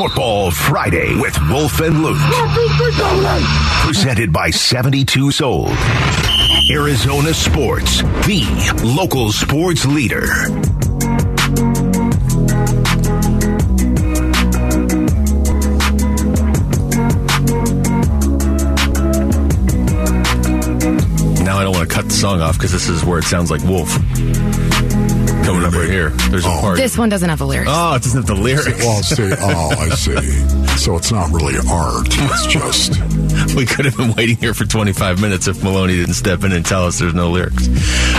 Football Friday with Wolf and Luke. Presented by 72 Sold. Arizona Sports, the local sports leader. Now I don't want to cut the song off because this is where it sounds like Wolf. Coming up right here. There's a part. This one doesn't have the lyrics. Oh, it doesn't have the lyrics. Well, see, oh, I see. So it's not really art. It's just. we could have been waiting here for 25 minutes if Maloney didn't step in and tell us there's no lyrics.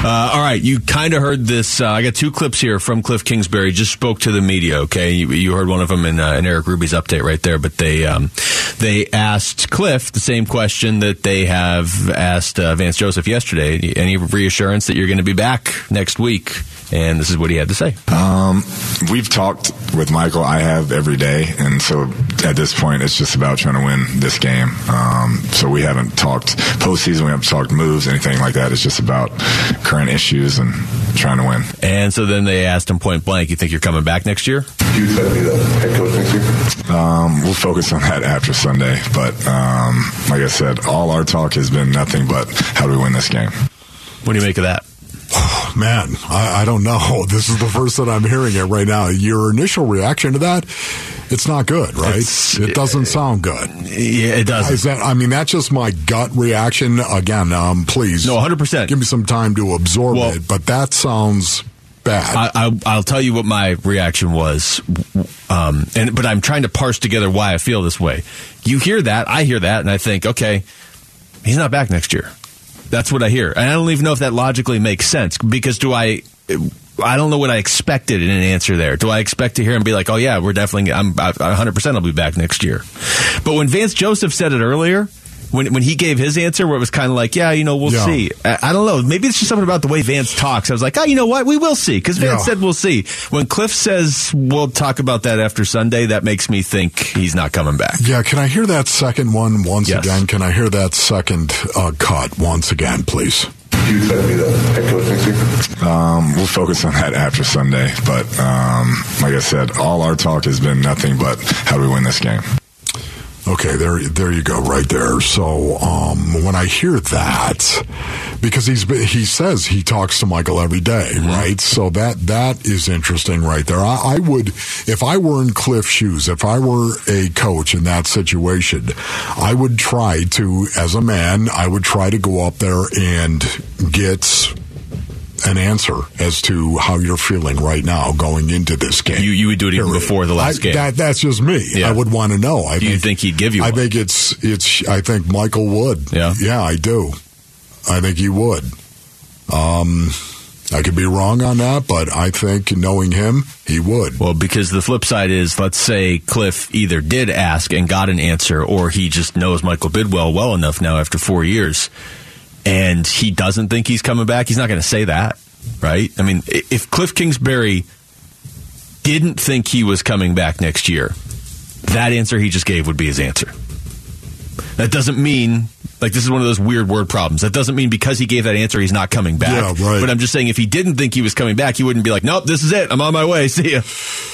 Uh, all right, you kind of heard this. Uh, I got two clips here from Cliff Kingsbury. Just spoke to the media. Okay, you, you heard one of them in, uh, in Eric Ruby's update right there. But they um, they asked Cliff the same question that they have asked uh, Vance Joseph yesterday. Any reassurance that you're going to be back next week? And this is what he had to say. Um, we've talked with Michael. I have every day, and so at this point, it's just about trying to win this game. Um, so we haven't talked postseason. We haven't talked moves, anything like that. It's just about current issues and trying to win. And so then they asked him point blank, "You think you're coming back next year?" Do you expect to be the head coach next year? Um, we'll focus on that after Sunday. But um, like I said, all our talk has been nothing but how do we win this game. What do you make of that? Oh, man, I, I, don't know. This is the first that I'm hearing it right now. Your initial reaction to that, it's not good, right? It's, it doesn't sound good. Yeah, it doesn't. Is that, I mean, that's just my gut reaction. Again, um, please. No, 100%. Give me some time to absorb well, it, but that sounds bad. I, will tell you what my reaction was, um, and but I'm trying to parse together why I feel this way. You hear that, I hear that, and I think, okay, he's not back next year. That's what I hear. And I don't even know if that logically makes sense because do I I don't know what I expected in an answer there. Do I expect to hear him be like, "Oh yeah, we're definitely I'm 100% I'll be back next year." But when Vance Joseph said it earlier, when when he gave his answer, where it was kind of like, yeah, you know, we'll yeah. see. I, I, don't know. Maybe it's just something about the way Vance talks. I was like, oh, you know what? We will see because Vance yeah. said we'll see. When Cliff says we'll talk about that after Sunday, that makes me think he's not coming back. Yeah. Can I hear that second one once yes. again? Can I hear that second uh, cut once again, please? You expect to be the head coach next year? Um, we'll focus on that after Sunday. But um, like I said, all our talk has been nothing but how do we win this game. Okay, there, there you go, right there. So um, when I hear that, because he's he says he talks to Michael every day, mm-hmm. right? So that that is interesting, right there. I, I, would, if I were in Cliff's shoes, if I were a coach in that situation, I would try to, as a man, I would try to go up there and get an answer as to how you're feeling right now going into this game. You, you would do it even before the last I, game. That, that's just me. Yeah. I would want to know. I do think, you think he'd give you? I one? think it's it's. I think Michael would. Yeah, yeah, I do. I think he would. Um, I could be wrong on that, but I think knowing him, he would. Well, because the flip side is, let's say Cliff either did ask and got an answer, or he just knows Michael Bidwill well enough now after four years and he doesn't think he's coming back, he's not going to say that, right? I mean, if Cliff Kingsbury didn't think he was coming back next year, that answer he just gave would be his answer. That doesn't mean like this is one of those weird word problems. That doesn't mean because he gave that answer he's not coming back. Yeah, right. But I'm just saying if he didn't think he was coming back, he wouldn't be like, "Nope, this is it. I'm on my way. See ya."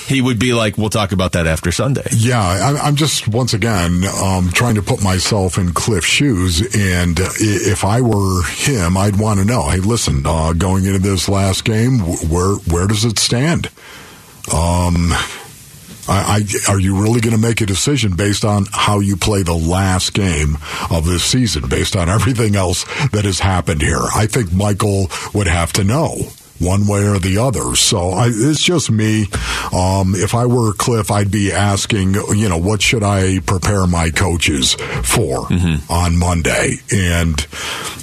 He would be like, "We'll talk about that after Sunday." Yeah, I'm just once again um, trying to put myself in Cliff's shoes, and if I were him, I'd want to know. Hey, listen, uh, going into this last game, where where does it stand? Um, I, I, are you really going to make a decision based on how you play the last game of this season, based on everything else that has happened here? I think Michael would have to know one way or the other. So I, it's just me. Um, if I were Cliff, I'd be asking, you know, what should I prepare my coaches for mm-hmm. on Monday? And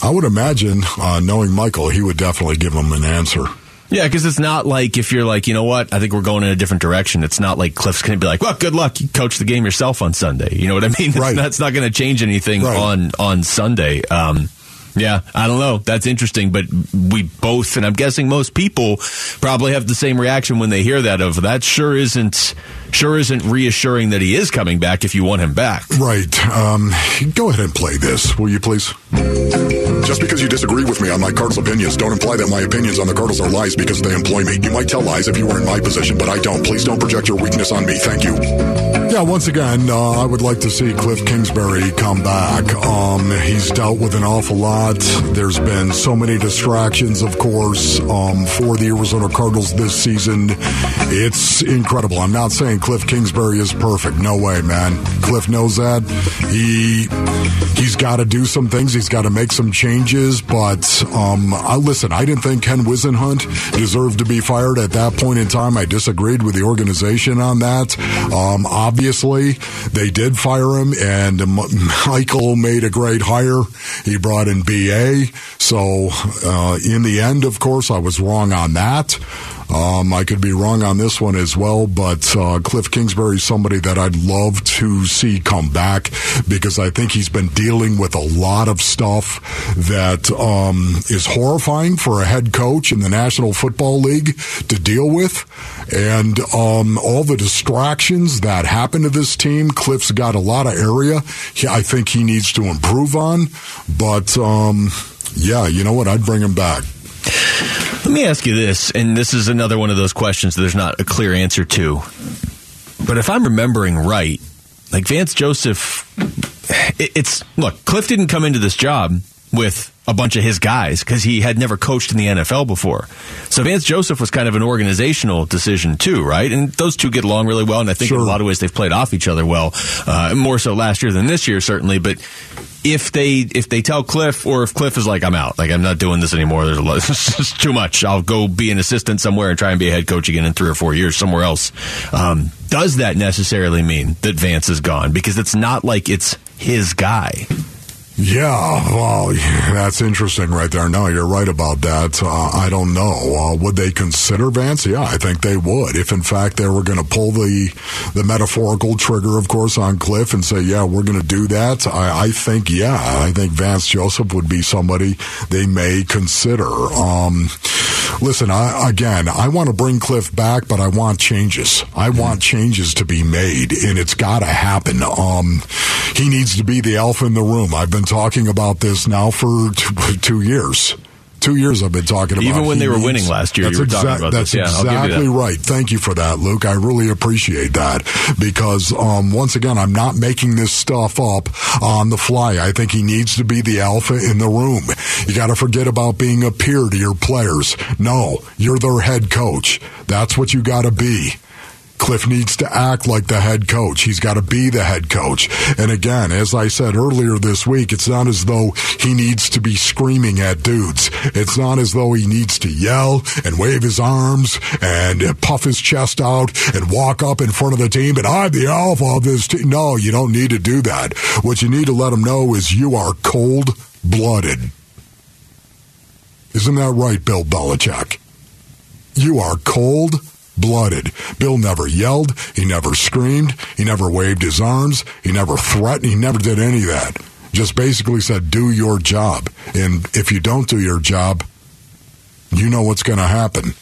I would imagine, uh, knowing Michael, he would definitely give them an answer. Yeah, because it's not like if you're like, you know what, I think we're going in a different direction. It's not like Cliff's going to be like, well, good luck, you coach the game yourself on Sunday. You know what I mean? Right. That's not going to change anything right. on on Sunday. Um, yeah, I don't know. That's interesting, but we both, and I'm guessing most people, probably have the same reaction when they hear that. Of that, sure isn't sure isn't reassuring that he is coming back if you want him back. Right. Um, go ahead and play this, will you, please? Just because you disagree with me on my Cardinals opinions, don't imply that my opinions on the Cardinals are lies because they employ me. You might tell lies if you were in my position, but I don't. Please don't project your weakness on me. Thank you. Yeah, once again, uh, I would like to see Cliff Kingsbury come back. Um, he's dealt with an awful lot. There's been so many distractions, of course, um, for the Arizona Cardinals this season. It's incredible. I'm not saying Cliff Kingsbury is perfect. No way, man. Cliff knows that. He he's got to do some things. He's got to make some changes. But um, I, listen, I didn't think Ken Whisenhunt deserved to be fired at that point in time. I disagreed with the organization on that. Um, obviously, they did fire him, and Michael made a great hire. He brought in BA. So, uh, in the end, of course, I was wrong on that. Um, I could be wrong on this one as well, but uh, Cliff Kingsbury is somebody that I'd love to see come back because I think he's been dealing with a lot of stuff that um, is horrifying for a head coach in the National Football League to deal with. And um, all the distractions that happen to this team, Cliff's got a lot of area he, I think he needs to improve on. But um, yeah, you know what? I'd bring him back. Let me ask you this, and this is another one of those questions that there's not a clear answer to. But if I'm remembering right, like Vance Joseph, it's look, Cliff didn't come into this job with a bunch of his guys because he had never coached in the NFL before. So Vance Joseph was kind of an organizational decision too, right? And those two get along really well, and I think sure. in a lot of ways they've played off each other well, uh, more so last year than this year, certainly. But if they if they tell Cliff or if Cliff is like I'm out, like I'm not doing this anymore. There's a lot, it's too much. I'll go be an assistant somewhere and try and be a head coach again in three or four years somewhere else. Um, does that necessarily mean that Vance is gone? Because it's not like it's his guy. Yeah, well, that's interesting right there. No, you're right about that. Uh, I don't know. Uh, would they consider Vance? Yeah, I think they would. If in fact they were going to pull the the metaphorical trigger, of course, on Cliff and say, yeah, we're going to do that. I, I, think, yeah, I think Vance Joseph would be somebody they may consider. Um, listen, I, again, I want to bring Cliff back, but I want changes. I want changes to be made, and it's got to happen. Um, he needs to be the alpha in the room. I've been talking about this now for two, two years two years I've been talking about. Even when they were needs, winning last year, you were exa- talking about that's this. Yeah, exactly that. right. Thank you for that, Luke. I really appreciate that because um, once again, I'm not making this stuff up on the fly. I think he needs to be the alpha in the room. You got to forget about being a peer to your players. No, you're their head coach. That's what you got to be. Cliff needs to act like the head coach. He's got to be the head coach. And again, as I said earlier this week, it's not as though he needs to be screaming at dudes. It's not as though he needs to yell and wave his arms and puff his chest out and walk up in front of the team and I'm the alpha of this team. No, you don't need to do that. What you need to let them know is you are cold blooded. Isn't that right, Bill Belichick? You are cold blooded. Bill never yelled. He never screamed. He never waved his arms. He never threatened. He never did any of that. Just basically said, do your job. And if you don't do your job, you know what's going to happen.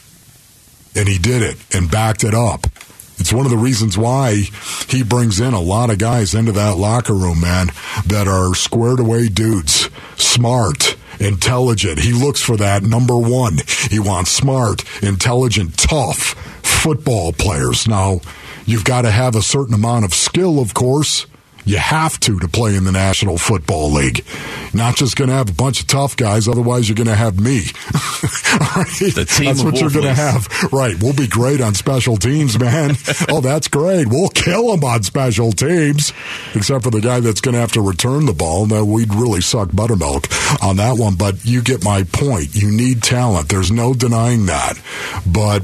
And he did it and backed it up. It's one of the reasons why he brings in a lot of guys into that locker room, man, that are squared away dudes, smart, intelligent. He looks for that number one. He wants smart, intelligent, tough football players. Now, you've got to have a certain amount of skill, of course. You have to to play in the National Football League. Not just going to have a bunch of tough guys, otherwise you're going to have me. right? That's what you're going to have. Right. We'll be great on special teams, man. oh, that's great. We'll kill them on special teams, except for the guy that's going to have to return the ball. Now, we'd really suck buttermilk on that one, but you get my point. You need talent. There's no denying that. But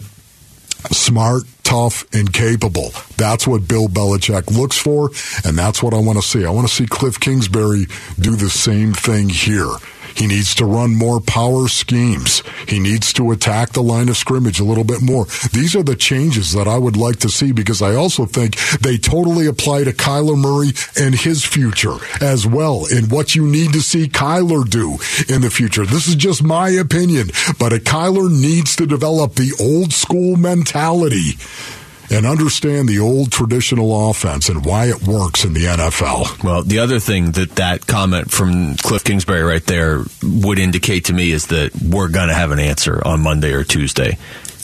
smart, tough, and capable. That's what Bill Belichick looks for, and that's what I want to see. I want to see Cliff Kingsbury do the same thing here. He needs to run more power schemes. He needs to attack the line of scrimmage a little bit more. These are the changes that I would like to see because I also think they totally apply to Kyler Murray and his future as well and what you need to see Kyler do in the future. This is just my opinion, but a Kyler needs to develop the old school mentality and understand the old traditional offense and why it works in the NFL. Well, the other thing that that comment from Cliff Kingsbury right there would indicate to me is that we're going to have an answer on Monday or Tuesday.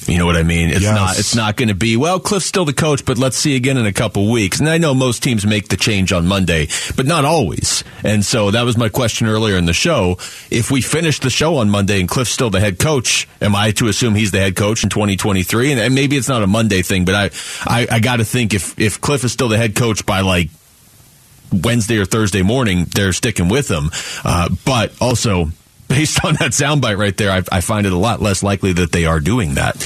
You know what I mean? It's Yes. not. It's not going to be well. Cliff's still the coach, but let's see again in a couple weeks. And I know most teams make the change on Monday, but not always. And so that was my question earlier in the show. If we finish the show on Monday and Cliff's still the head coach, am I to assume he's the head coach in 2023? And, and maybe it's not a Monday thing, but I I, I got to think if if Cliff is still the head coach by like Wednesday or Thursday morning, they're sticking with him. Uh, but also, based on that soundbite right there, I, I find it a lot less likely that they are doing that.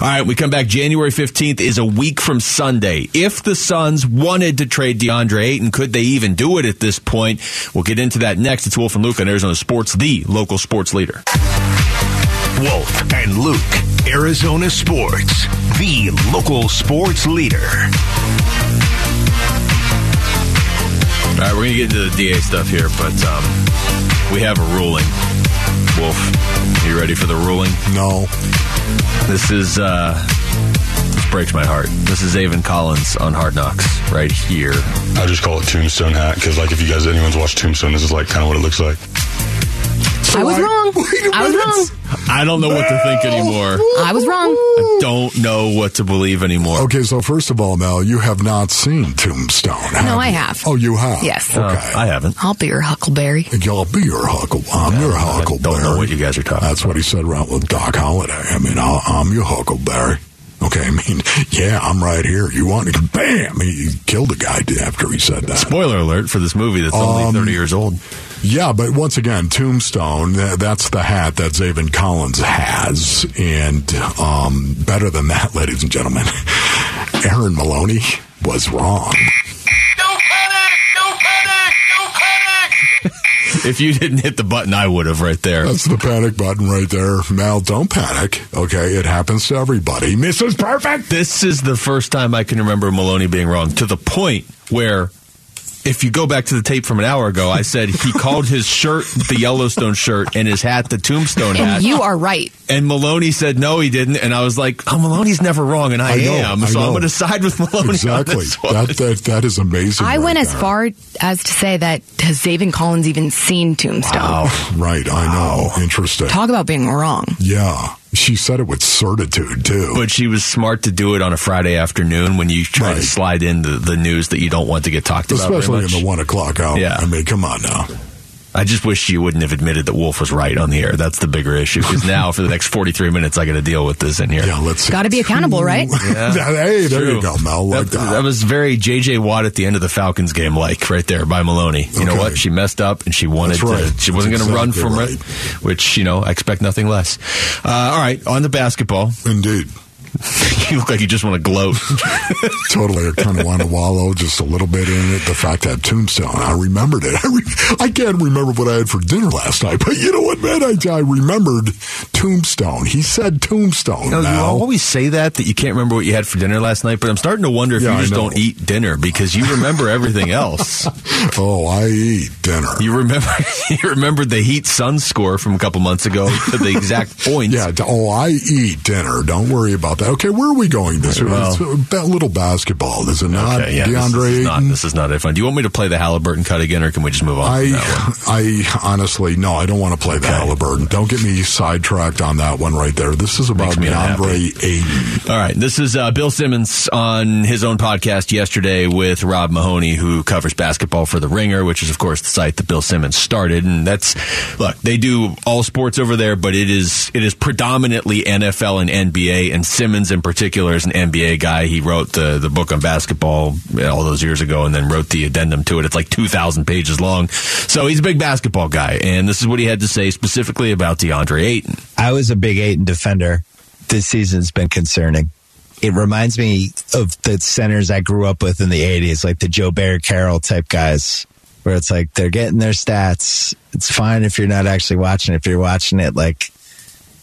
All right, we come back. January 15th is a week from Sunday. If the Suns wanted to trade DeAndre Ayton, could they even do it at this point? We'll get into that next. It's Wolf and Luke on Arizona Sports, the local sports leader. Wolf and Luke, Arizona Sports, the local sports leader. All right, we're going to get into the DA stuff here, but um, we have a ruling. Wolf, you ready for the ruling? No. This is uh this breaks my heart. This is Zaven Collins on Hard Knocks right here. I just call it Tombstone hat because, like, if you guys anyone's watched Tombstone, this is like kind of what it looks like. I was wrong. I was wrong. I don't know what to think anymore. I was wrong. I don't know what to believe anymore. Okay, so first of all, Mel, you have not seen Tombstone. have No, I you? have. Oh, you have? Yes. Uh, Okay. I haven't. I'll be your Huckleberry. Y'all be your huckle. I'm your I huckleberry. don't know what you guys are talking That's what he said around with Doc Holliday. I mean, I'll, I'm your huckleberry. Okay, I mean, yeah, I'm right here. You want it? Bam! He killed a guy after he said that. Spoiler alert for this movie that's only Um, 30 years old. Yeah, but once again, Tombstone, that's the hat that Zaven Collins has. And um, better than that, ladies and gentlemen, Aaron Maloney was wrong. If you didn't hit the button, I would have right there. That's the panic button right there. Mal, don't panic. Okay, it happens to everybody. Mrs. Perfect! This is the first time I can remember Maloney being wrong to the point where if you go back to the tape from an hour ago, I said he called his shirt the Yellowstone shirt and his hat the Tombstone hat. And you are right. And Maloney said no, he didn't. And I was like, oh, Maloney's never wrong, and I, I know, am. I so I'm going to side with Maloney. Exactly. On this one. That, that, that is amazing. I right went as there. far as to say that has Zaven Collins even seen Tombstone? Right, I know. Interesting. Talk about being wrong. Yeah. She said it with certitude, too. But she was smart to do it on a Friday afternoon when you try to slide in the, the news that you don't want to get talked about. Especially in the one o'clock hour. Yeah. I mean, come on now. I just wish you wouldn't have admitted that Wolf was right on the air. That's the bigger issue. Because now, for the next 43 minutes, I got to deal with this in here. Yeah, let's see. Got to be accountable, right? hey, there True. you go, Mel. Like that, that. that was very J.J. Watt at the end of the Falcons game, like right there by Maloney. You know what? She messed up and she wanted right. to. She wasn't going to run from right. it, which you know I expect nothing less. Uh, all right, on the basketball. Indeed. you look like you just want to gloat. Totally. I kind of want to wallow just a little bit in it. The fact that Tombstone, I remembered it. I, re- I can't remember what I had for dinner last night, but you know what, man? I, I remembered Tombstone. He said Tombstone. You, know, you always say that that you can't remember what you had for dinner last night, but I'm starting to wonder if Yeah, you just don't eat dinner because you remember everything else. oh, I eat dinner. You remember you remembered the Heat Sun score from a couple months ago to the exact points. Yeah. Oh, I eat dinner. Don't worry about that. Okay, where are we going this year? Well- a little basketball, is it not? Okay, yeah, DeAndre this is, not, this is not it fun. Do you want me to play the Halliburton cut again, or can we just move on? that? I, I honestly, no, I don't want to play the Halliburton. Don't get me sidetracked on that one right there. This is about DeAndre Ayton. All right, this is uh, Bill Simmons on his own podcast yesterday with Rob Mahoney, who covers basketball for The Ringer, which is, of course, the site that Bill Simmons started. And that's look, they do all sports over there, but it is it is predominantly NFL and NBA. And Simmons, in particular, is an NBA guy. He wrote the the book on basketball uh, all those years ago, and then wrote the addendum to it. It's like two thousand pages long. So he's a big basketball guy, and this is what he had to say specifically about DeAndre Ayton. I was a big Ayton defender. This season's been concerning. It reminds me of the centers I grew up with in the 80s, like the Joe Barry Carroll type guys, where it's like they're getting their stats. It's fine if you're not actually watching. If you're watching it, like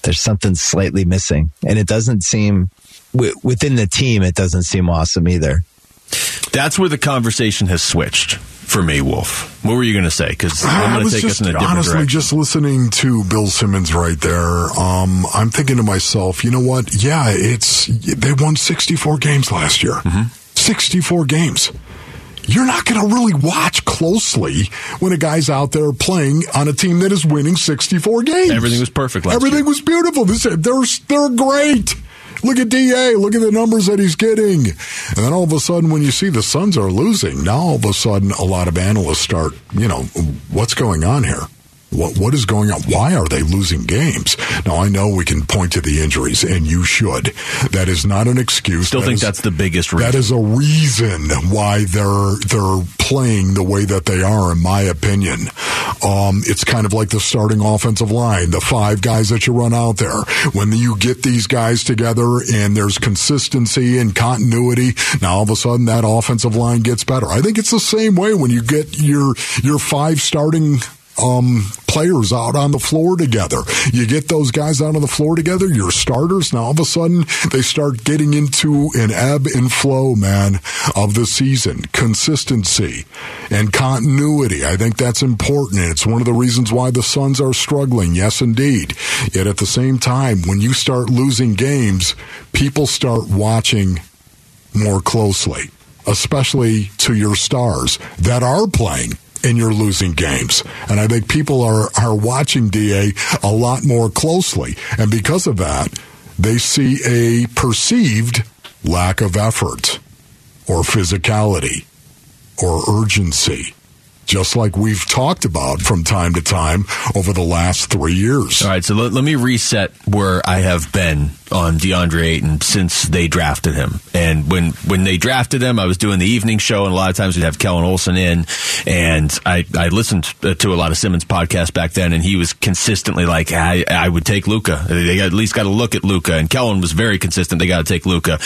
there's something slightly missing. And it doesn't seem, w- within the team, it doesn't seem awesome either. That's where the conversation has switched for me, Wolf. What were you going to say? Because I'm going was to take just us in a different honestly direction. just listening to Bill Simmons right there. Um, I'm thinking to myself, you know what? Yeah, it's they won 64 games last year. Mm-hmm. 64 games. You're not going to really watch closely when a guy's out there playing on a team that is winning 64 games. Everything was perfect last Everything year. was beautiful. This, they're they're great. Look at DA. Look at the numbers that he's getting. And then all of a sudden, when you see the Suns are losing, now all of a sudden, a lot of analysts start, you know, what's going on here? What what is going on? Why are they losing games? Now I know we can point to the injuries, and you should. That is not an excuse. Still That think is- that's the biggest reason. that is a reason why they're they're playing the way that they are, in my opinion. Um, it's kind of like the starting offensive line, the five guys that you run out there. When you get these guys together and there's consistency and continuity, now all of a sudden that offensive line gets better. I think it's the same way when you get your your five starting um, players out on the floor together. You get those guys out on the floor together, your starters. Now all of a sudden they start getting into an ebb and flow, man, of the season. Consistency and continuity. I think that's important. And it's one of the reasons why the Suns are struggling. Yes, indeed. Yet at the same time, when you start losing games, people start watching more closely, especially to your stars that are playing and you're losing games. And I think people are, are watching DA a lot more closely. And because of that, they see a perceived lack of effort or physicality or urgency. Just like we've talked about from time to time over the last three years. All right, so let, let me reset where I have been on DeAndre Ayton since they drafted him. And when when they drafted him, I was doing the evening show, and a lot of times we'd have Kellan Olson in, and I, I listened to a lot of Simmons podcasts back then, and he was consistently like, I, I would take Luka. They at least got to look at Luka, and Kellan was very consistent. They got to take Luka.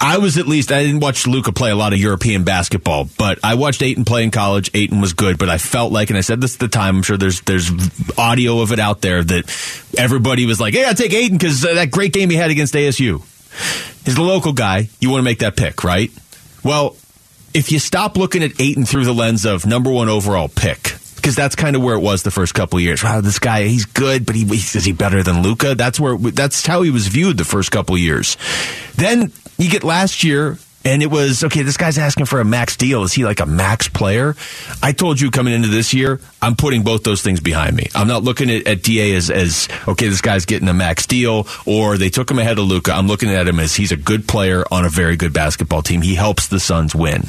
I was at least I didn't watch Luka play a lot of European basketball, but I watched Ayton play in college. Ayton was good, but I felt like, and I said this at the time. I'm sure there's there's audio of it out there that everybody was like, "Hey, I take Ayton because uh, that great game he had against ASU." He's the local guy. You want to make that pick, right? Well, if you stop looking at Ayton through the lens of number one overall pick, because that's kind of where it was the first couple years. Wow, this guy, he's good, but he is he better than Luka? That's where that's how he was viewed the first couple years. Then you get last year. And it was okay. This guy's asking for a max deal. Is he like a max player? I told you coming into this year, I'm putting both those things behind me. I'm not looking at, at Da as as okay. This guy's getting a max deal, or they took him ahead of Luka. I'm looking at him as he's a good player on a very good basketball team. He helps the Suns win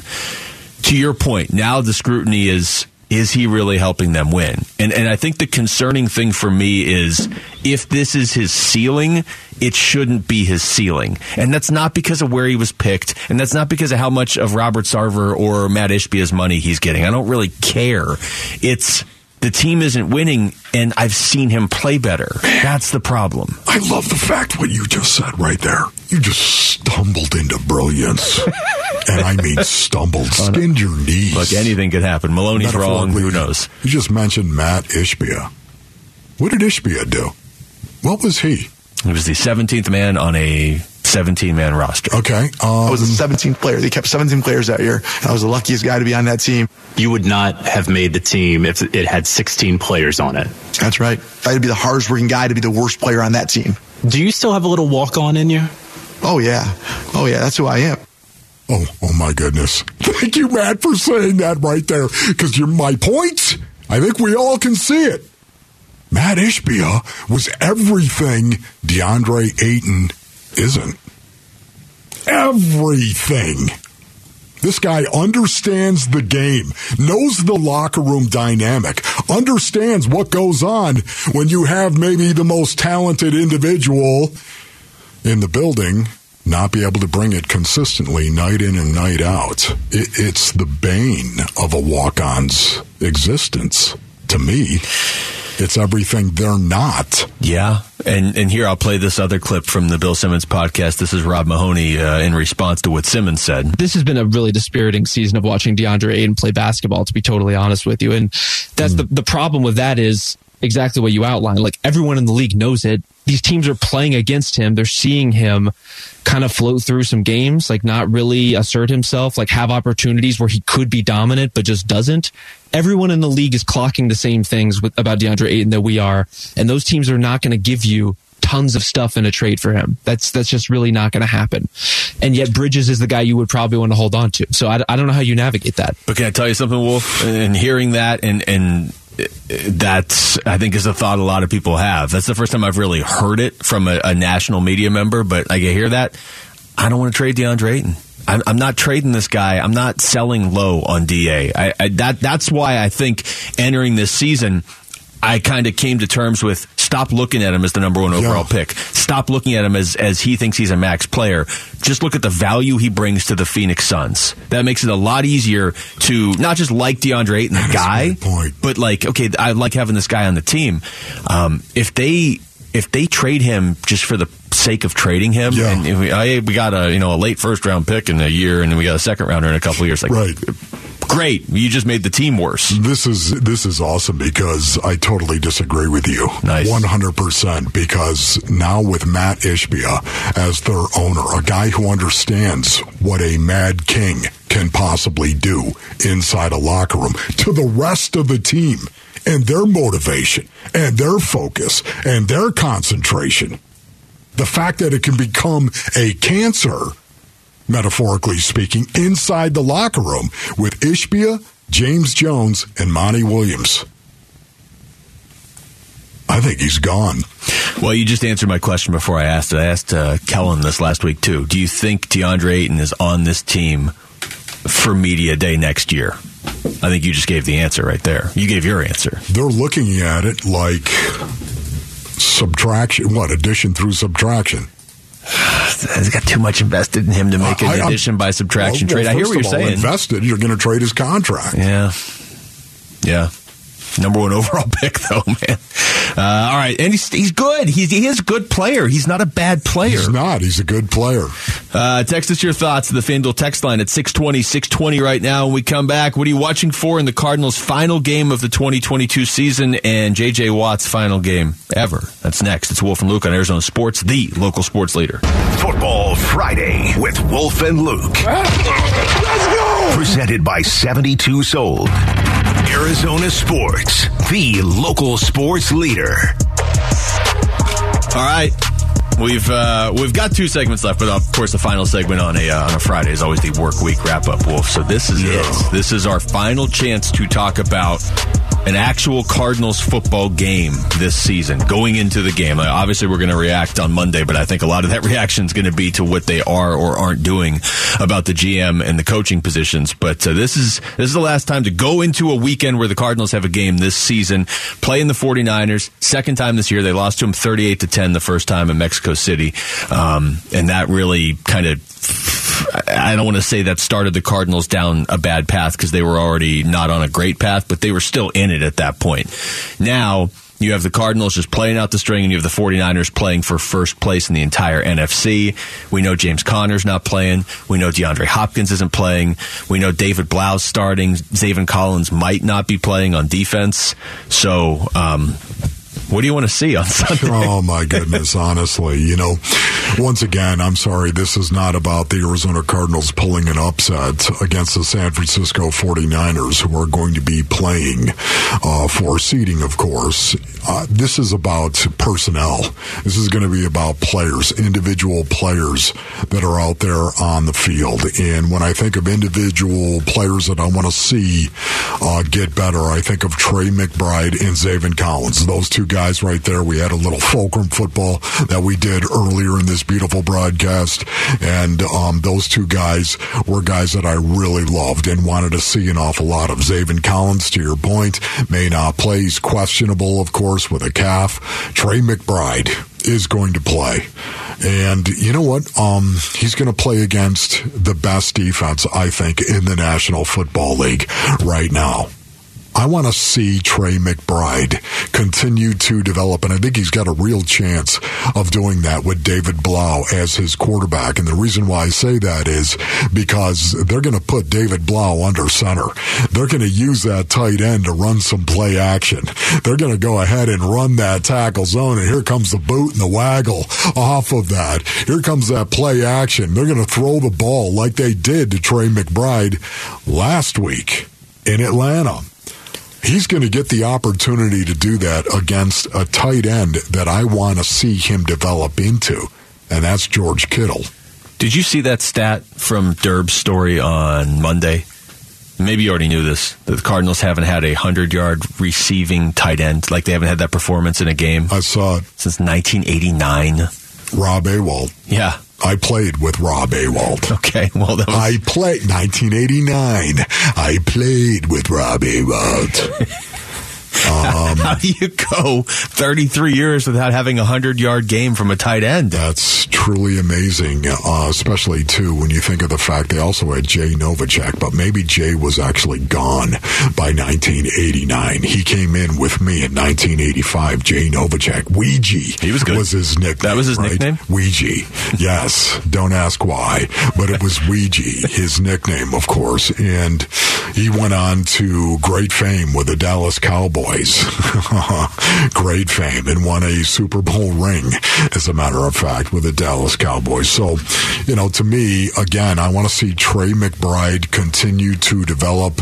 to your point, now the scrutiny is is he really helping them win? And and I think the concerning thing for me is if this is his ceiling, it shouldn't be his ceiling. And that's not because of where he was picked, and that's not because of how much of Robert Sarver or Matt Ishbia's money he's getting. I don't really care. It's the team isn't winning, and I've seen him play better. That's the problem. I love the fact what you just said right there. You just stumbled into brilliance. and I mean stumbled, skinned your knees. Look, anything could happen. Maloney's wrong. Who knows? You just mentioned Matt Ishbia. What did Ishbia do? What was he? He was the 17th man on a 17 man roster. Okay. Um, I was the 17th player. They kept 17 players that year. I was the luckiest guy to be on that team. You would not have made the team if it had 16 players on it. That's right. I'd be the hardest working guy to be the worst player on that team. Do you still have a little walk on in you? Oh, yeah. Oh, yeah. That's who I am. Oh, oh my goodness. Thank you, Matt, for saying that right there. Because you're my point. I think we all can see it. Matt Ishbia was everything DeAndre Ayton isn't. Everything. This guy understands the game, knows the locker room dynamic, understands what goes on when you have maybe the most talented individual in the building not be able to bring it consistently night in and night out. It, it's the bane of a walk on's existence to me. It's everything they're not. Yeah, and and here I'll play this other clip from the Bill Simmons podcast. This is Rob Mahoney uh, in response to what Simmons said. This has been a really dispiriting season of watching DeAndre Ayton play basketball. To be totally honest with you, and that's the the problem with that is exactly what you outlined. Like everyone in the league knows it. These teams are playing against him. They're seeing him kind of float through some games, like not really assert himself, like have opportunities where he could be dominant, but just doesn't. Everyone in the league is clocking the same things with, about DeAndre Ayton that we are. And those teams are not going to give you tons of stuff in a trade for him. That's, that's just really not going to happen. And yet Bridges is the guy you would probably want to hold on to. So I, I don't know how you navigate that. But can I tell you something, Wolf? And hearing that and and that's I think is a thought a lot of people have. That's the first time I've really heard it from a, a national media member. But I hear that. I don't want to trade DeAndre Ayton. I'm, I'm not trading this guy. I'm not selling low on Da. I, I, that that's why I think entering this season. I kind of came to terms with stop looking at him as the number one overall Yeah. pick. Stop looking at him as, as he thinks he's a max player. Just look at the value he brings to the Phoenix Suns. That makes it a lot easier to not just like DeAndre Ayton, the guy, but like, okay, I like having this guy on the team. Um, if they if they trade him just for the sake of trading him, and if we, I, we got a you know a late first round pick in a year, and then we got a second rounder in a couple of years, like Right. Great, you just made the team worse. This is this is awesome because I totally disagree with you. Nice. One hundred percent because now with Matt Ishbia as their owner, a guy who understands what a mad king can possibly do inside a locker room to the rest of the team and their motivation and their focus and their concentration. The fact that it can become a cancer metaphorically speaking, inside the locker room with Ishbia, James Jones, and Monty Williams. I think he's gone. Well, you just answered my question before I asked it. I asked uh, Kellan this last week too. Do you think DeAndre Ayton is on this team for media day next year? I think you just gave the answer right there. You gave your answer. They're looking at it like subtraction, what, addition through subtraction. He's got too much invested in him to make an I- addition by subtraction Well, trade. well, I hear what you're all, saying. Invested, you're going to trade his contract. Yeah. Yeah. Number one overall pick, though, man. Uh, all right, and he's he's good. He's he is a good player. He's not a bad player. He's not. He's a good player. Uh, text us your thoughts to the FanDuel text line at 620, 620 right now. When we come back, what are you watching for in the Cardinals' final game of the 2022 season and J.J. Watt's final game ever? That's next. It's Wolf and Luke on Arizona Sports, the local sports leader. Football Friday with Wolf and Luke. Let's go! Presented by 72 Sold. Arizona Sports, the local sports leader. All right. We've uh, we've got two segments left, but of course the final segment on a uh, on a Friday is always the work week wrap up. Wolf, so this is it. This is our final chance to talk about an actual Cardinals football game this season. Going into the game, obviously we're going to react on Monday, but I think a lot of that reaction is going to be to what they are or aren't doing about the GM and the coaching positions. But uh, this is this is the last time to go into a weekend where the Cardinals have a game this season, playing the 49ers. Second time this year, they lost to them 38 to 10 the first time in Mexico City, um, and that really kind of. I don't want to say that started the Cardinals down a bad path because they were already not on a great path, but they were still in it at that point. Now, you have the Cardinals just playing out the string, and you have the 49ers playing for first place in the entire NFC. We know James Conner's not playing. We know DeAndre Hopkins isn't playing. We know David Blough's starting. Zaven Collins might not be playing on defense. So, um, what do you want to see on Sunday? Oh my goodness, honestly, you know, once again, I'm sorry, this is not about the Arizona Cardinals pulling an upset against the San Francisco 49ers who are going to be playing uh, for seeding, of course. Uh, this is about personnel. This is going to be about players, individual players that are out there on the field. And when I think of individual players that I want to see uh, get better, I think of Trey McBride and Zaven Collins. Those two guys right there. We had a little fulcrum football that we did earlier in this beautiful broadcast. And um, those two guys were guys that I really loved and wanted to see an awful lot of. Zaven Collins, to your point, may not play. He's questionable, of course, with a calf. Trey McBride is going to play. And you know what? Um, he's going to play against the best defense, I think, in the National Football League right now. I want to see Trey McBride continue to develop, and I think he's got a real chance of doing that with David Blough as his quarterback. And the reason why I say that is because they're going to put David Blough under center. They're going to use that tight end to run some play action. They're going to go ahead and run that tackle zone, and here comes the boot and the waggle off of that. Here comes that play action. They're going to throw the ball like they did to Trey McBride last week in Atlanta he's going to get the opportunity to do that against a tight end that I want to see him develop into, and that's George Kittle. Did you see that stat from Durb's story on Monday? maybe you already knew this. that The Cardinals haven't had a hundred yard receiving tight end. Like they haven't had that performance in a game. I saw it since 1989. Rob Awalt. Yeah. I played with Rob Awalt. Okay, well, that was... I played 1989. I played with Rob Awalt. Um, How do you go 33 years without having a 100 yard game from a tight end? That's truly amazing, uh, especially, too, when you think of the fact they also had Jay Novacek, but maybe Jay was actually gone by 1989. He came in with me in 1985. Jay Novacek. Ouija. He was good. Was his nickname. That was his right? nickname? Ouija. Yes. Don't ask why, but it was Ouija, his nickname, of course. And he went on to great fame with the Dallas Cowboys. great fame and won a Super Bowl ring, as a matter of fact, with the Dallas Cowboys. So, you know, to me, again, I want to see Trey McBride continue to develop.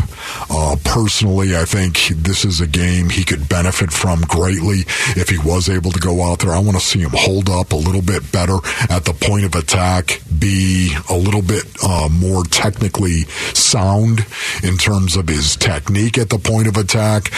Uh, personally, I think this is a game he could benefit from greatly if he was able to go out there. I want to see him hold up a little bit better at the point of attack, be a little bit uh, more technically sound in terms of his technique at the point of attack.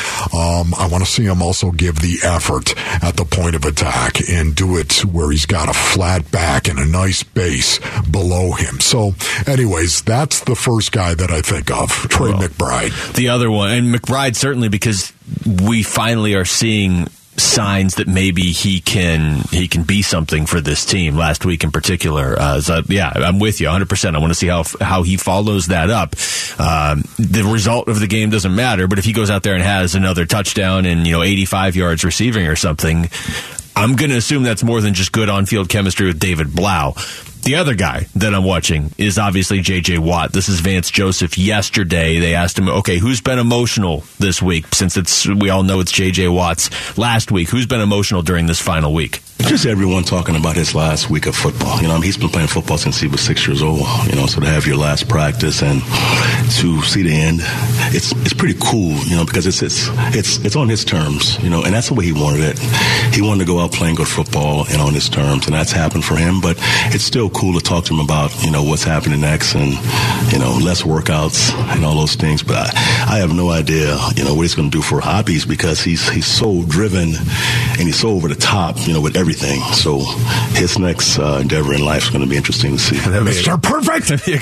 Um, I want to see him also give the effort at the point of attack and do it where he's got a flat back and a nice base below him. So, anyways, that's the first guy that I think of, Trey Well, McBride. The other one, and McBride certainly because we finally are seeing signs that maybe he can he can be something for this team. Last week in particular uh, so yeah I'm with you 100% I want to see how how he follows that up. Um, the result of the game doesn't matter but if he goes out there and has another touchdown and you know 85 yards receiving or something I'm going to assume that's more than just good on-field chemistry with David Blough. The other guy that I'm watching is obviously J.J. Watt. This is Vance Joseph. Yesterday, they asked him, okay, who's been emotional this week? Since it's we all know it's J.J. Watt's last week. Who's been emotional during this final week? Just everyone talking about his last week of football. You know, I mean, he's been playing football since he was six years old. You know, so to have your last practice and to see the end, it's it's pretty cool. You know, because it's it's it's it's on his terms. You know, and that's the way he wanted it. He wanted to go out playing good football and on his terms, and that's happened for him. But it's still cool to talk to him about you know what's happening next and you know less workouts and all those things. But I, I have no idea you know what he's going to do for hobbies because he's he's so driven and he's so over the top. You know, with everything. So his next uh, endeavor in life is going to be interesting to see. Mr. Perfect. That'd be a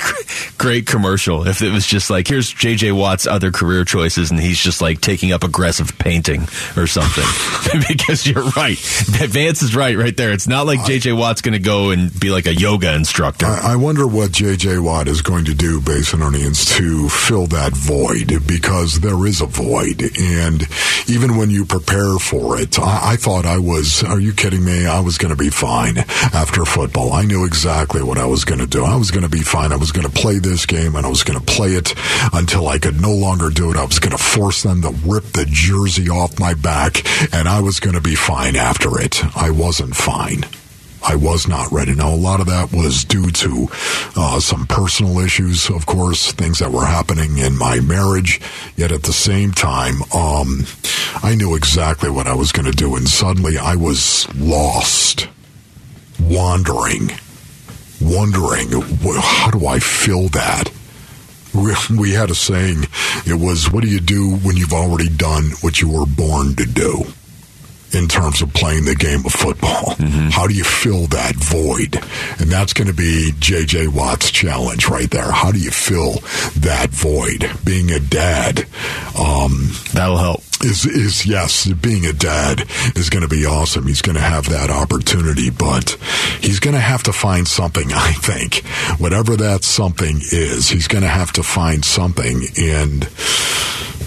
great commercial if it was just like here's J.J. Watt's other career choices, and he's just like taking up aggressive painting or something. because you're right, Vance is right right there. It's not like J.J. Watt's going to go and be like a yoga instructor. I, I wonder what J.J. Watt is going to do, Basinonians, to fill that void because there is a void. And even when you prepare for it, I, I thought I was, are you kidding me? I was going to be fine after football. I knew exactly what I was going to do. I was going to be fine. I was going to play this game and I was going to play it until I could no longer do it. I was going to force them to rip the jersey off my back and I was going to be fine after it. I wasn't fine. I was not ready. Now, a lot of that was due to uh, some personal issues, of course, things that were happening in my marriage. Yet at the same time, um, I knew exactly what I was going to do, and suddenly I was lost, wandering, wondering, how do I fill that? We, we had a saying. It was, "What do you do when you've already done what you were born to do?" In terms of playing the game of football. How do you fill that void? And that's going to be JJ Watt's challenge right there. How do you fill that void? Being a dad, um, that'll help. Is is yes, being a dad is going to be awesome. He's going to have that opportunity, but he's going to have to find something. I think whatever that something is, he's going to have to find something and.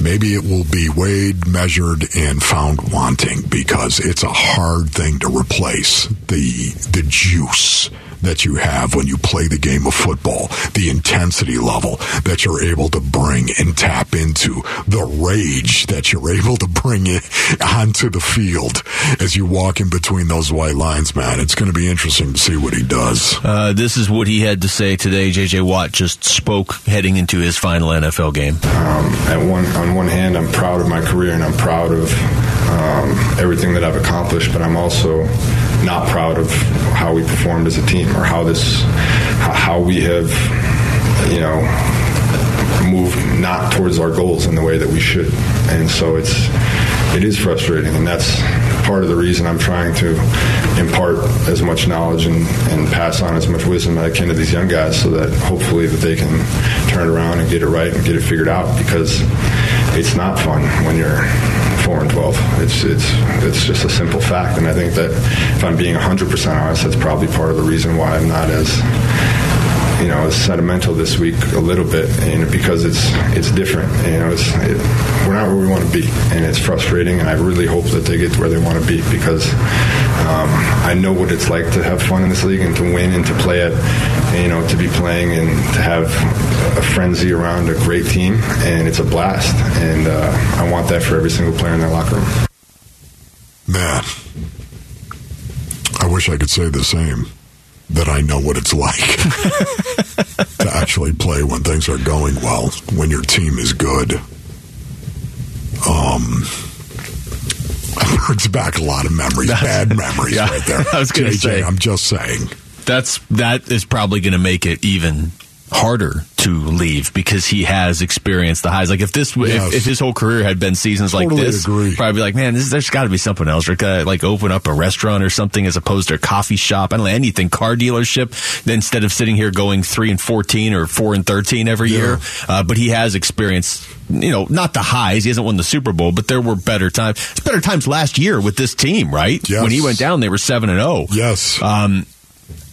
Maybe it will be weighed, measured, and found wanting because it's a hard thing to replace the the juice that you have when you play the game of football, the intensity level that you're able to bring and tap into, the rage that you're able to bring it onto the field as you walk in between those white lines, man. It's going to be interesting to see what he does. Uh, this is what he had to say today. J.J. Watt just spoke heading into his final NFL game. Um, at one, on one hand, I'm proud of my career and I'm proud of um, everything that I've accomplished, but I'm also not proud of how we performed as a team or how this, how, we have, you know, move not towards our goals in the way that we should. And so it's it is frustrating, and that's part of the reason I'm trying to impart as much knowledge and, and pass on as much wisdom as I can to these young guys, so that hopefully that they can turn it around and get it right and get it figured out. Because it's not fun when you're four and twelve. It's it's it's just a simple fact, and I think that if I'm being 100 percent honest, that's probably part of the reason why I'm not as you know, is sentimental this week a little bit, and because it's it's different. You know, it's it, we're not where we want to be, and it's frustrating. And I really hope that they get to where they want to be because um, I know what it's like to have fun in this league and to win and to play it. you know, to be playing and to have a frenzy around a great team, and it's a blast. And uh, I want that for every single player in their locker room. Man, I wish I could say the same. That I know what it's like to actually play when things are going well, when your team is good. Um, brings back a lot of memories, bad memories, Yeah, right there. I was gonna say. I'm just saying. That's that is probably going to make it even harder to leave because he has experienced the highs. Like if this, Yes. if, if his whole career had been seasons like Totally this, agree. probably be like, man, this, there's got to be something else. Or gotta, like open up a restaurant or something as opposed to a coffee shop. I don't know anything, car dealership. Then instead of sitting here going three and fourteen or four and thirteen every year, uh, but he has experienced. You know, not the highs. He hasn't won the Super Bowl, but there were better times. It's better times last year with this team, right? Yes. When he went down, they were seven and zero. Yes. Um,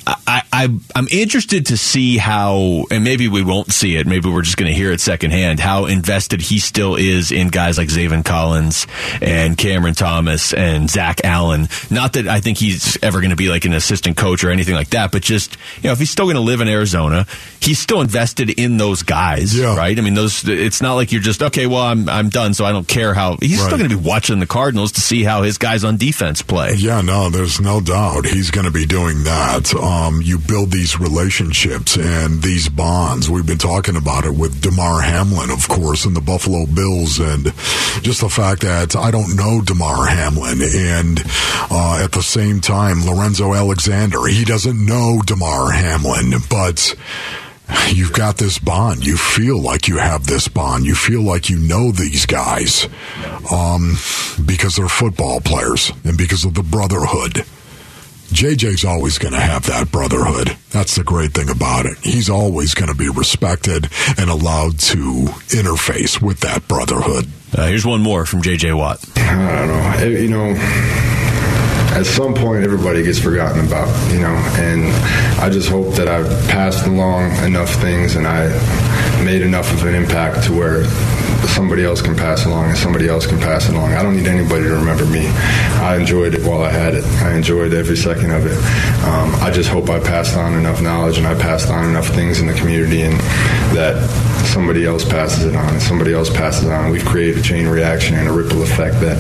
I, I, I'm interested to see how, and maybe we won't see it. Maybe we're just going to hear it secondhand. How invested he still is in guys like Zaven Collins and Cameron Thomas and Zach Allen. Not that I think he's ever going to be like an assistant coach or anything like that, but just you know, if he's still going to live in Arizona, he's still invested in those guys, right? I mean, those. It's not like you're just okay. Well, I'm I'm done, so I don't care how. He's still going to be watching the Cardinals to see how his guys on defense play. Yeah, no, there's no doubt he's going to be doing that. Um, you build these relationships and these bonds. We've been talking about it with Damar Hamlin, of course, and the Buffalo Bills, and just the fact that I don't know Damar Hamlin, and uh, at the same time, Lorenzo Alexander, he doesn't know Damar Hamlin, but. You've got this bond. You feel like you have this bond. You feel like you know these guys um, because they're football players and because of the brotherhood. JJ's always going to have that brotherhood. That's the great thing about it. He's always going to be respected and allowed to interface with that brotherhood. Uh, here's one more from JJ Watt. I don't know. You know, at some point, everybody gets forgotten about, you know, and I just hope that I've passed along enough things and I made enough of an impact to where somebody else can pass along and somebody else can pass it along. I don't need anybody to remember me. I enjoyed it while I had it. I enjoyed every second of it. Um, I just hope I passed on enough knowledge and I passed on enough things in the community and that somebody else passes it on and somebody else passes it on. We've created a chain reaction and a ripple effect that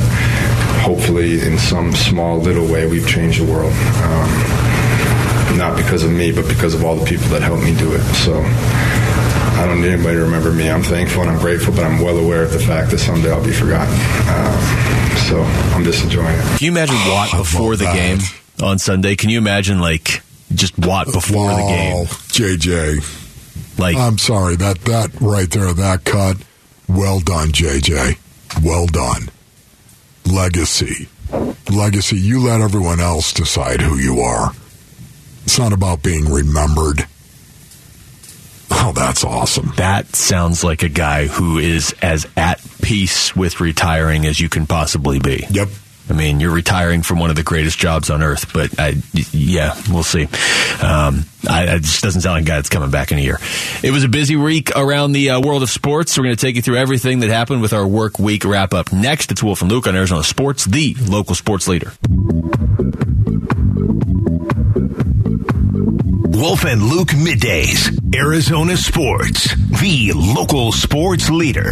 hopefully in some small little way we've changed the world. Um, not because of me, but because of all the people that helped me do it. So I don't need anybody to remember me. I'm thankful and I'm grateful, but I'm well aware of the fact that someday I'll be forgotten. Um, so I'm just enjoying it. Can you imagine Watt before the game on Sunday? Can you imagine like just Watt before the game? JJ. Like I'm sorry that that right there, that cut. Well done, JJ. Well done. Legacy, legacy. You let everyone else decide who you are. It's not about being remembered. Oh, that's awesome. That sounds like a guy who is as at peace with retiring as you can possibly be. Yep. I mean, you're retiring from one of the greatest jobs on earth, but I, yeah, we'll see. Um, I, it just doesn't sound like a guy that's coming back in a year. It was a busy week around the uh, world of sports. We're going to take you through everything that happened with our work week wrap up next. It's Wolf and Luke on Arizona Sports, the local sports leader. Wolf and Luke middays. Arizona Sports, the local sports leader.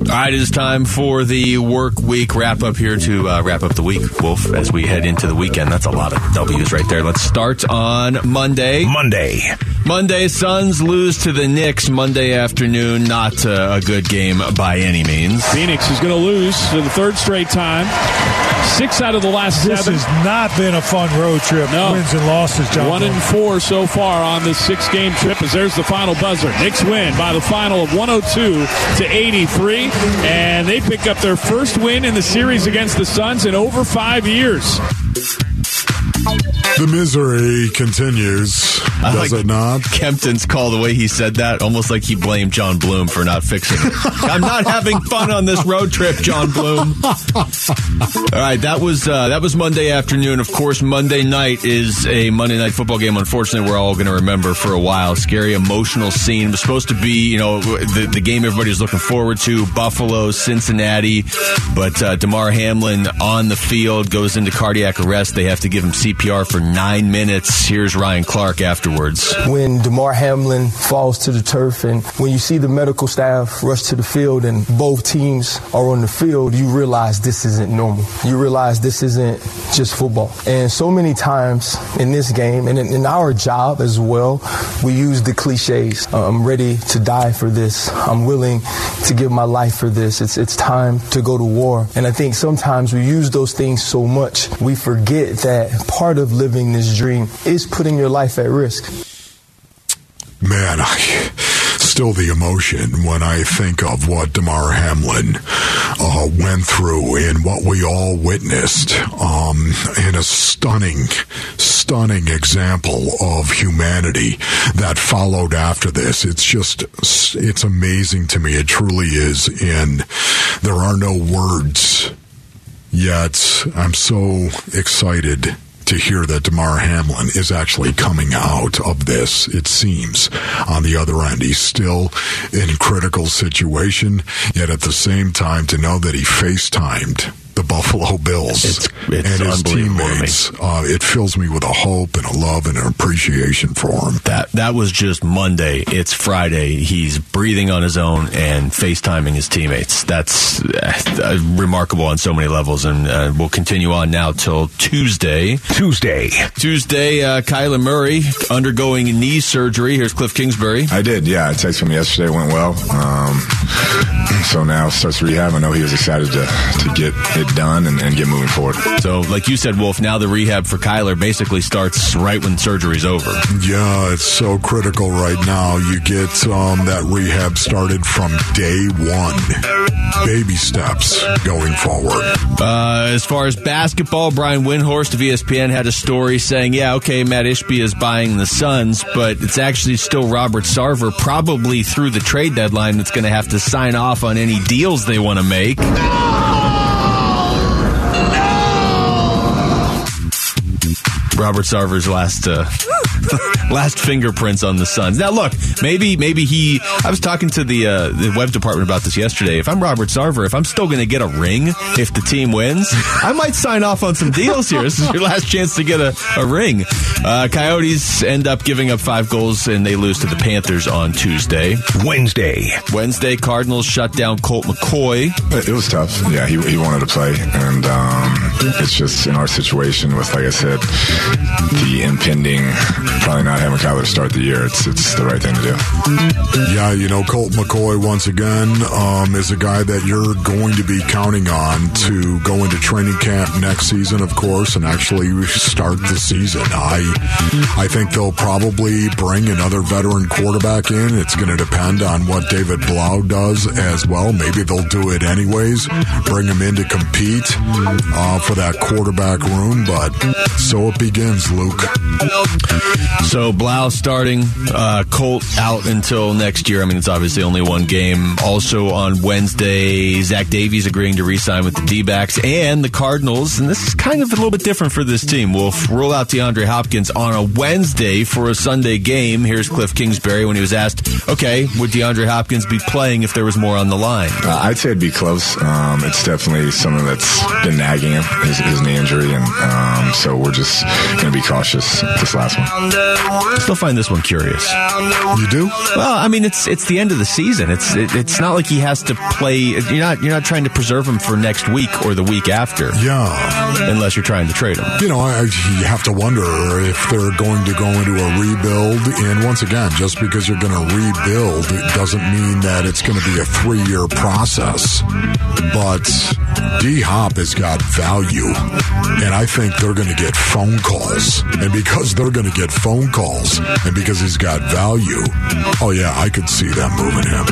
All right, it is time for the work week wrap up here to uh, wrap up the week, Wolf, as we head into the weekend. That's a lot of W's right there. Let's start on Monday. Monday. Monday, Suns lose to the Knicks Monday afternoon. Not uh, a good game by any means. Phoenix is going to lose for the third straight time. Six out of the last This seven. has not been a fun road trip. No. Wins and losses, John. One and four so far on this six game trip as there's the final buzzer. Knicks win by the final of 102 to 83, and they pick up their first win in the series against the Suns in over five years. The misery continues, I does like it not? Kempton's call, the way he said that, almost like he blamed John Bloom for not fixing it. I'm not having fun on this road trip, John Bloom. All right, that was uh, that was Monday afternoon. Of course, Monday night is a Monday night football game. Unfortunately, we're all going to remember for a while. Scary, emotional scene. It was supposed to be, you know, the, the game everybody was looking forward to. Buffalo, Cincinnati, but uh, Damar Hamlin on the field goes into cardiac arrest. They have to give him CPR for nine minutes. Here's Ryan Clark afterwards. when Damar Hamlin falls to the turf and when you see the medical staff rush to the field and both teams are on the field, you realize this isn't normal. You realize this isn't just football. And so many times in this game and in, in our job as well, we use the cliches. Uh, I'm ready to die for this. I'm willing to give my life for this. It's, it's time to go to war. And I think sometimes we use those things so much, we forget that part of living this dream is putting your life at risk. Man, I still the emotion when I think of what Damar Hamlin uh, went through and what we all witnessed um, in a stunning, stunning example of humanity that followed after this. It's just, it's amazing to me. It truly is. And there are no words yet. I'm so excited to hear that Damar Hamlin is actually coming out of this, it seems, on the other end. He's still in critical situation, yet at the same time to know that he FaceTimed the Buffalo Bills It's- it's and his unbelievable to me. teammates. Uh, it fills me with a hope and a love and an appreciation for him. That that was just Monday. It's Friday. He's breathing on his own and FaceTiming his teammates. That's uh, remarkable on so many levels, and uh, we'll continue on now till Tuesday. Tuesday. Tuesday, uh, Kyler Murray undergoing knee surgery. Here's Cliff Kingsbury. I did, yeah. I texted him yesterday, went well. Um, so now starts rehab. I know he was excited to, to get it done and, and get moving forward. So, like you said, Wolf, now the rehab for Kyler basically starts right when surgery's over. Yeah, it's so critical right now. You get um, that rehab started from day one. Baby steps going forward. Uh, as far as basketball, Brian Windhorst of ESPN had a story saying, yeah, okay, Mat Ishbia is buying the Suns, but it's actually still Robert Sarver, probably through the trade deadline, that's going to have to sign off on any deals they want to make. Robert Sarver's last uh, last fingerprints on the Suns. Now, look, maybe maybe he. I was talking to the uh, the web department about this yesterday. If I'm Robert Sarver, if I'm still going to get a ring if the team wins, I might sign off on some deals here. This is your last chance to get a, a ring. Uh, Coyotes end up giving up five goals and they lose to the Panthers on Tuesday. Wednesday. Wednesday, Cardinals shut down Colt McCoy. It was tough. Yeah, he, he wanted to play, and um, it's just in our situation with, like I said, the impending probably not having Kyler to start the year. It's it's the right thing to do. Yeah, you know, Colt McCoy once again um, is a guy that you're going to be counting on to go into training camp next season, of course, and actually start the season. I I think they'll probably bring another veteran quarterback in. It's going to depend on what David Blough does as well. Maybe they'll do it anyways, bring him in to compete uh, for that quarterback room. But so it begins, Luke. So Blough starting, uh, Colt out until next year. I mean, it's obviously only one game. Also on Wednesday, Zach Davies agreeing to re-sign with the D-backs and the Cardinals. And this is kind of a little bit different for this team. We'll f- roll out DeAndre Hopkins on a Wednesday for a Sunday game. Here's Cliff Kingsbury when he was asked, okay, would DeAndre Hopkins be playing if there was more on the line? Uh, I'd say it'd be close. Um, it's definitely something that's been nagging him. His, his knee injury, and um, so we're just going to be cautious this last one. I still find this one curious. You do? Well, I mean, it's it's the end of the season. It's it, it's not like he has to play. You're not you're not trying to preserve him for next week or the week after. Yeah, unless you're trying to trade him. You know, I, you have to wonder if they're going to go into a rebuild. And once again, just because you're going to rebuild, it doesn't mean that it's going to be a three year process. But D Hop has got value, and I think they're going to get phone calls. And because they're going to get phone calls, and because he's got value, oh yeah, I could see them moving him.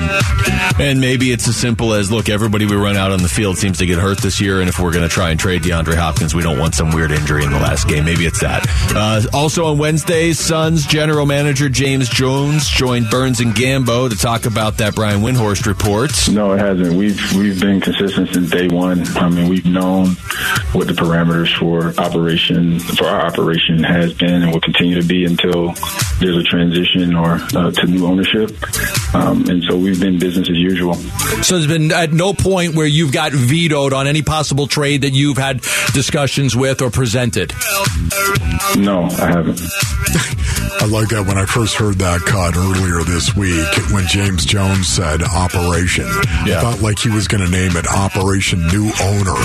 And maybe it's as simple as look, everybody we run out on the field seems to get hurt this year, and if we're going to try and trade DeAndre Hopkins, we don't want some weird injury in the last game. Maybe it's that. Uh, also on Wednesday, Suns general manager James Jones joined Burns and Gambo to talk about that Brian Windhorst report. No, it hasn't. We've we've been consistent since day one. I mean, we've known what the parameters for operation for our operation has been and will continue to be until there's a transition or uh, to new ownership. Um, and so we've been business as usual. So there's been at no point where you've got vetoed on any possible trade that you've had discussions with or presented. No, I haven't. I like that when I first heard that cut earlier this week when James Jones said operation. Yeah. I thought like he was going to name it Operation New Owner.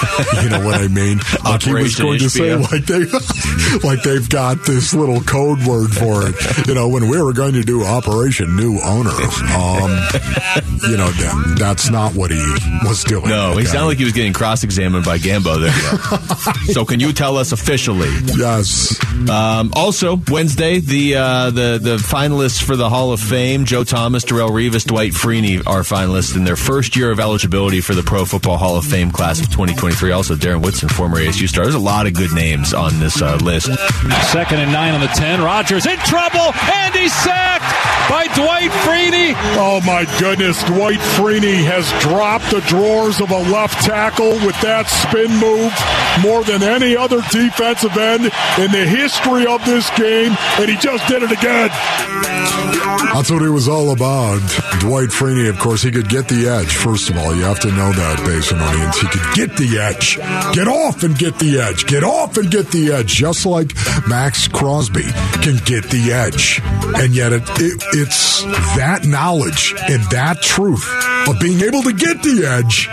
You know what I mean? Like he was going to say like they like they've got this little code word for it. You know, when we were going to do Operation New Owner, um, you know, that's not what he was doing. No, he sounded like he was getting cross-examined by Gambo there. so, can you tell us officially? Yes. Um, also, Wednesday, the uh, the the finalists for the Hall of Fame: Joe Thomas, Darrelle Revis, Dwight Freeney are finalists in their first year of eligibility for the Pro Football Hall of Fame class of 2023. Also, Darren Woodson, former ASU star. There's a lot of good names on this uh, list. Second and nine on the 10. Rogers in trouble, and he's sacked by Dwight Freeney. Oh my goodness, Dwight Freeney has dropped the drawers of a left tackle with that spin move more than any other defensive end in the history of this game, and he just did it again. That's what it was all about. Dwight Freeney, of course, he could get the edge. First of all, you have to know that, Basin audience. He could get the edge. Get off and get the edge. Get off and get the edge. Just like Maxx Crosby can get the edge. And yet it, it, it's that knowledge and that truth of being able to get the edge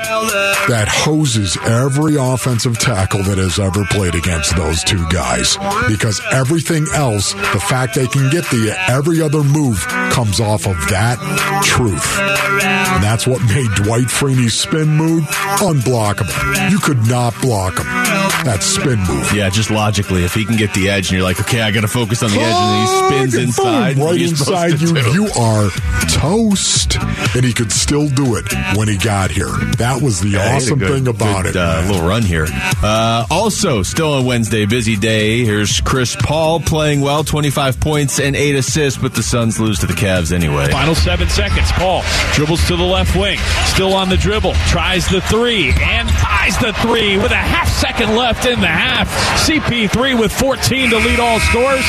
that hoses every offensive tackle that has ever played against those two guys. Because everything else, the fact they can get the every other move comes off of that truth. And that's what made Dwight Freeney's spin move unblockable. You could not block him. That spin move. Yeah, just logically, if he can get the edge, and you're like, okay, I got to focus on the edge, and he spins Boom, inside, right you inside you. do? You are toast, and he could still do it when he got here. That was the Yeah, he had a awesome good- thing about good, it. Uh, little run here. Uh, also, still on Wednesday, busy day. Here's Chris Paul playing well, 25 points and eight assists, but the Suns lose to the Cavs anyway. Final seven seconds. Paul dribbles to the left wing. Still on the dribble. Tries the three and ties the three with a half second left in the half. CP3 with 14 to lead all scores.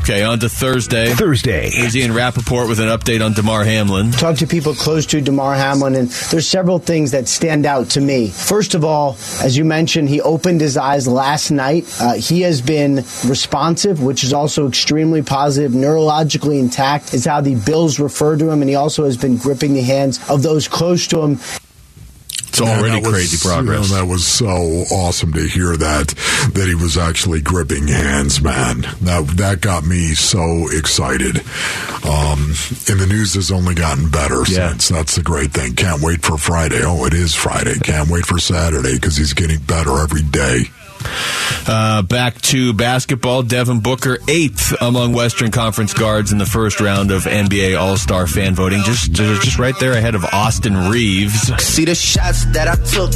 Okay, on to Thursday. Thursday. Here's Ian Rapoport with an update on Damar Hamlin. Talk to people close to Damar Hamlin, and there's several things that stand out to me. First of all, as you mentioned, he opened his eyes last night. Uh, he has been responsive, which is also extremely positive. Neurologically intact is how the Bills refer to him, and he also has been gripping the hands of those close to him. It's already was- crazy progress. you know, that was so awesome to hear that that he was actually gripping hands, man. That that got me so excited. Um, and the news has only gotten better Yeah. since. That's the great thing. Can't wait for Friday. Oh, it is Friday. Can't wait for Saturday because he's getting better every day. Uh, back to basketball. Devin Booker, eighth among Western Conference guards in the first round of NBA All Star fan voting. Just, just right there ahead of Austin Reaves. See the shots that I took,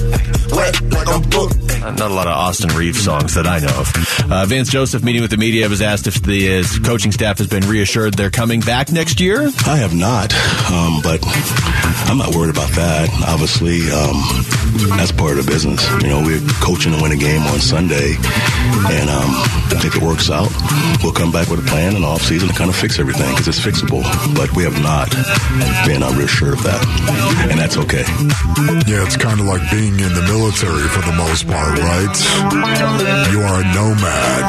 wet like I'm booked. Not not a lot of Austin Reaves songs that I know of. Uh, Vance Joseph, meeting with the media, was asked if the his coaching staff has been reassured they're coming back next year. I have not, um, but I'm not worried about that. Obviously, um, that's part of the business. You know, we're coaching to win a game on Sunday. And um, if it works out, we'll come back with a plan in off season to kind of fix everything because it's fixable. But we have not been uh, reassured of that. And that's okay. Yeah, it's kind of like being in the military for the most part, right? You are a nomad.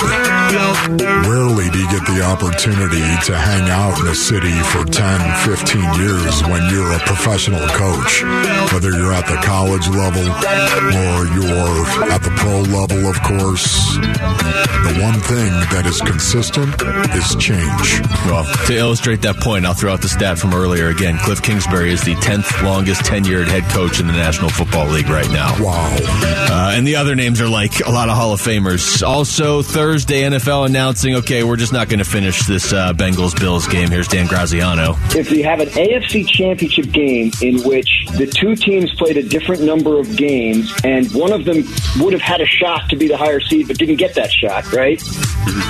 Rarely do you get the opportunity to hang out in a city for 10, 15 years when you're a professional coach, whether you're at the college level or you're at the pro level, of course. The one thing that is consistent is change. Well, to illustrate that point, I'll throw out the stat from earlier again. Cliff Kingsbury is the 10th longest tenured head coach in the National Football League right now. Wow. Uh, and the other names are like a lot of Hall of Famers. Also, Thursday, NFL announcing, okay, we're just not going to finish this uh, Bengals Bills game. Here's Dan Graziano. If you have an AFC championship game in which the two teams played a different number of games and one of them would have had a shot to be the higher seed but didn't get that shot, right?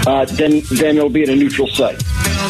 Uh, then then it'll be at a neutral site.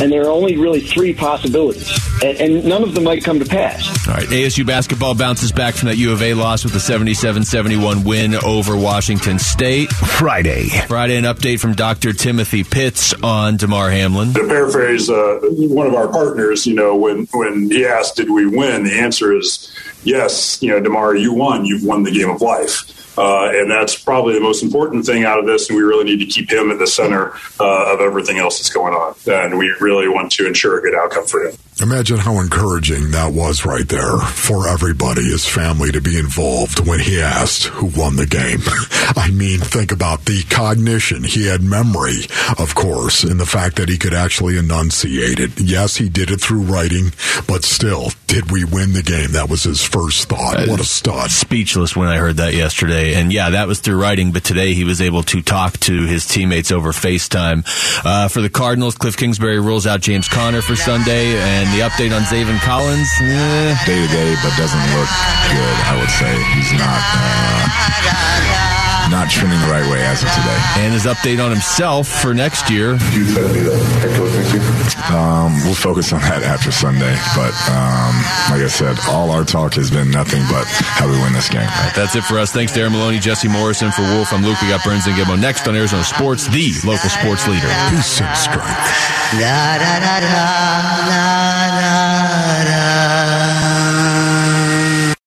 And there are only really three possibilities, and, and none of them might come to pass. All right, ASU basketball bounces back from that U of A loss with a 77-71 win over Washington State. Friday. Friday, an update from Dr. Timothy Pritts on Damar Hamlin. To paraphrase uh, one of our partners, you know, when when he asked, "Did we win?" the answer is yes. You know, Damar, you won. You've won the game of life. Uh, and that's probably the most important thing out of this. And we really need to keep him at the center uh, of everything else that's going on. And we really want to ensure a good outcome for him. Imagine how encouraging that was right there for everybody, his family to be involved when he asked who won the game. I mean, think about the cognition. He had memory, of course, and the fact that he could actually enunciate it. Yes, he did it through writing, but still, did we win the game? That was his first thought. What a stud. Speechless when I heard that yesterday. And yeah, that was through writing, but today he was able to talk to his teammates over FaceTime. Uh, for the Cardinals, Cliff Kingsbury rules out James Conner for Sunday, and the update on Zaven Collins. eh, Day to day, but doesn't look good. I would say he's not uh, not trending the right way as of today. And his update on himself for next year. You plan to be the head coach next year? Um, we'll focus on that after Sunday. But um, like I said, all our talk has been nothing but how we win this game. All right, that's it for us. Thanks Darren Maloney, Jesse Morrison. For Wolf, I'm Luke. We got Burns and Gambo next on Arizona Sports, the local sports leader. Peace and strength.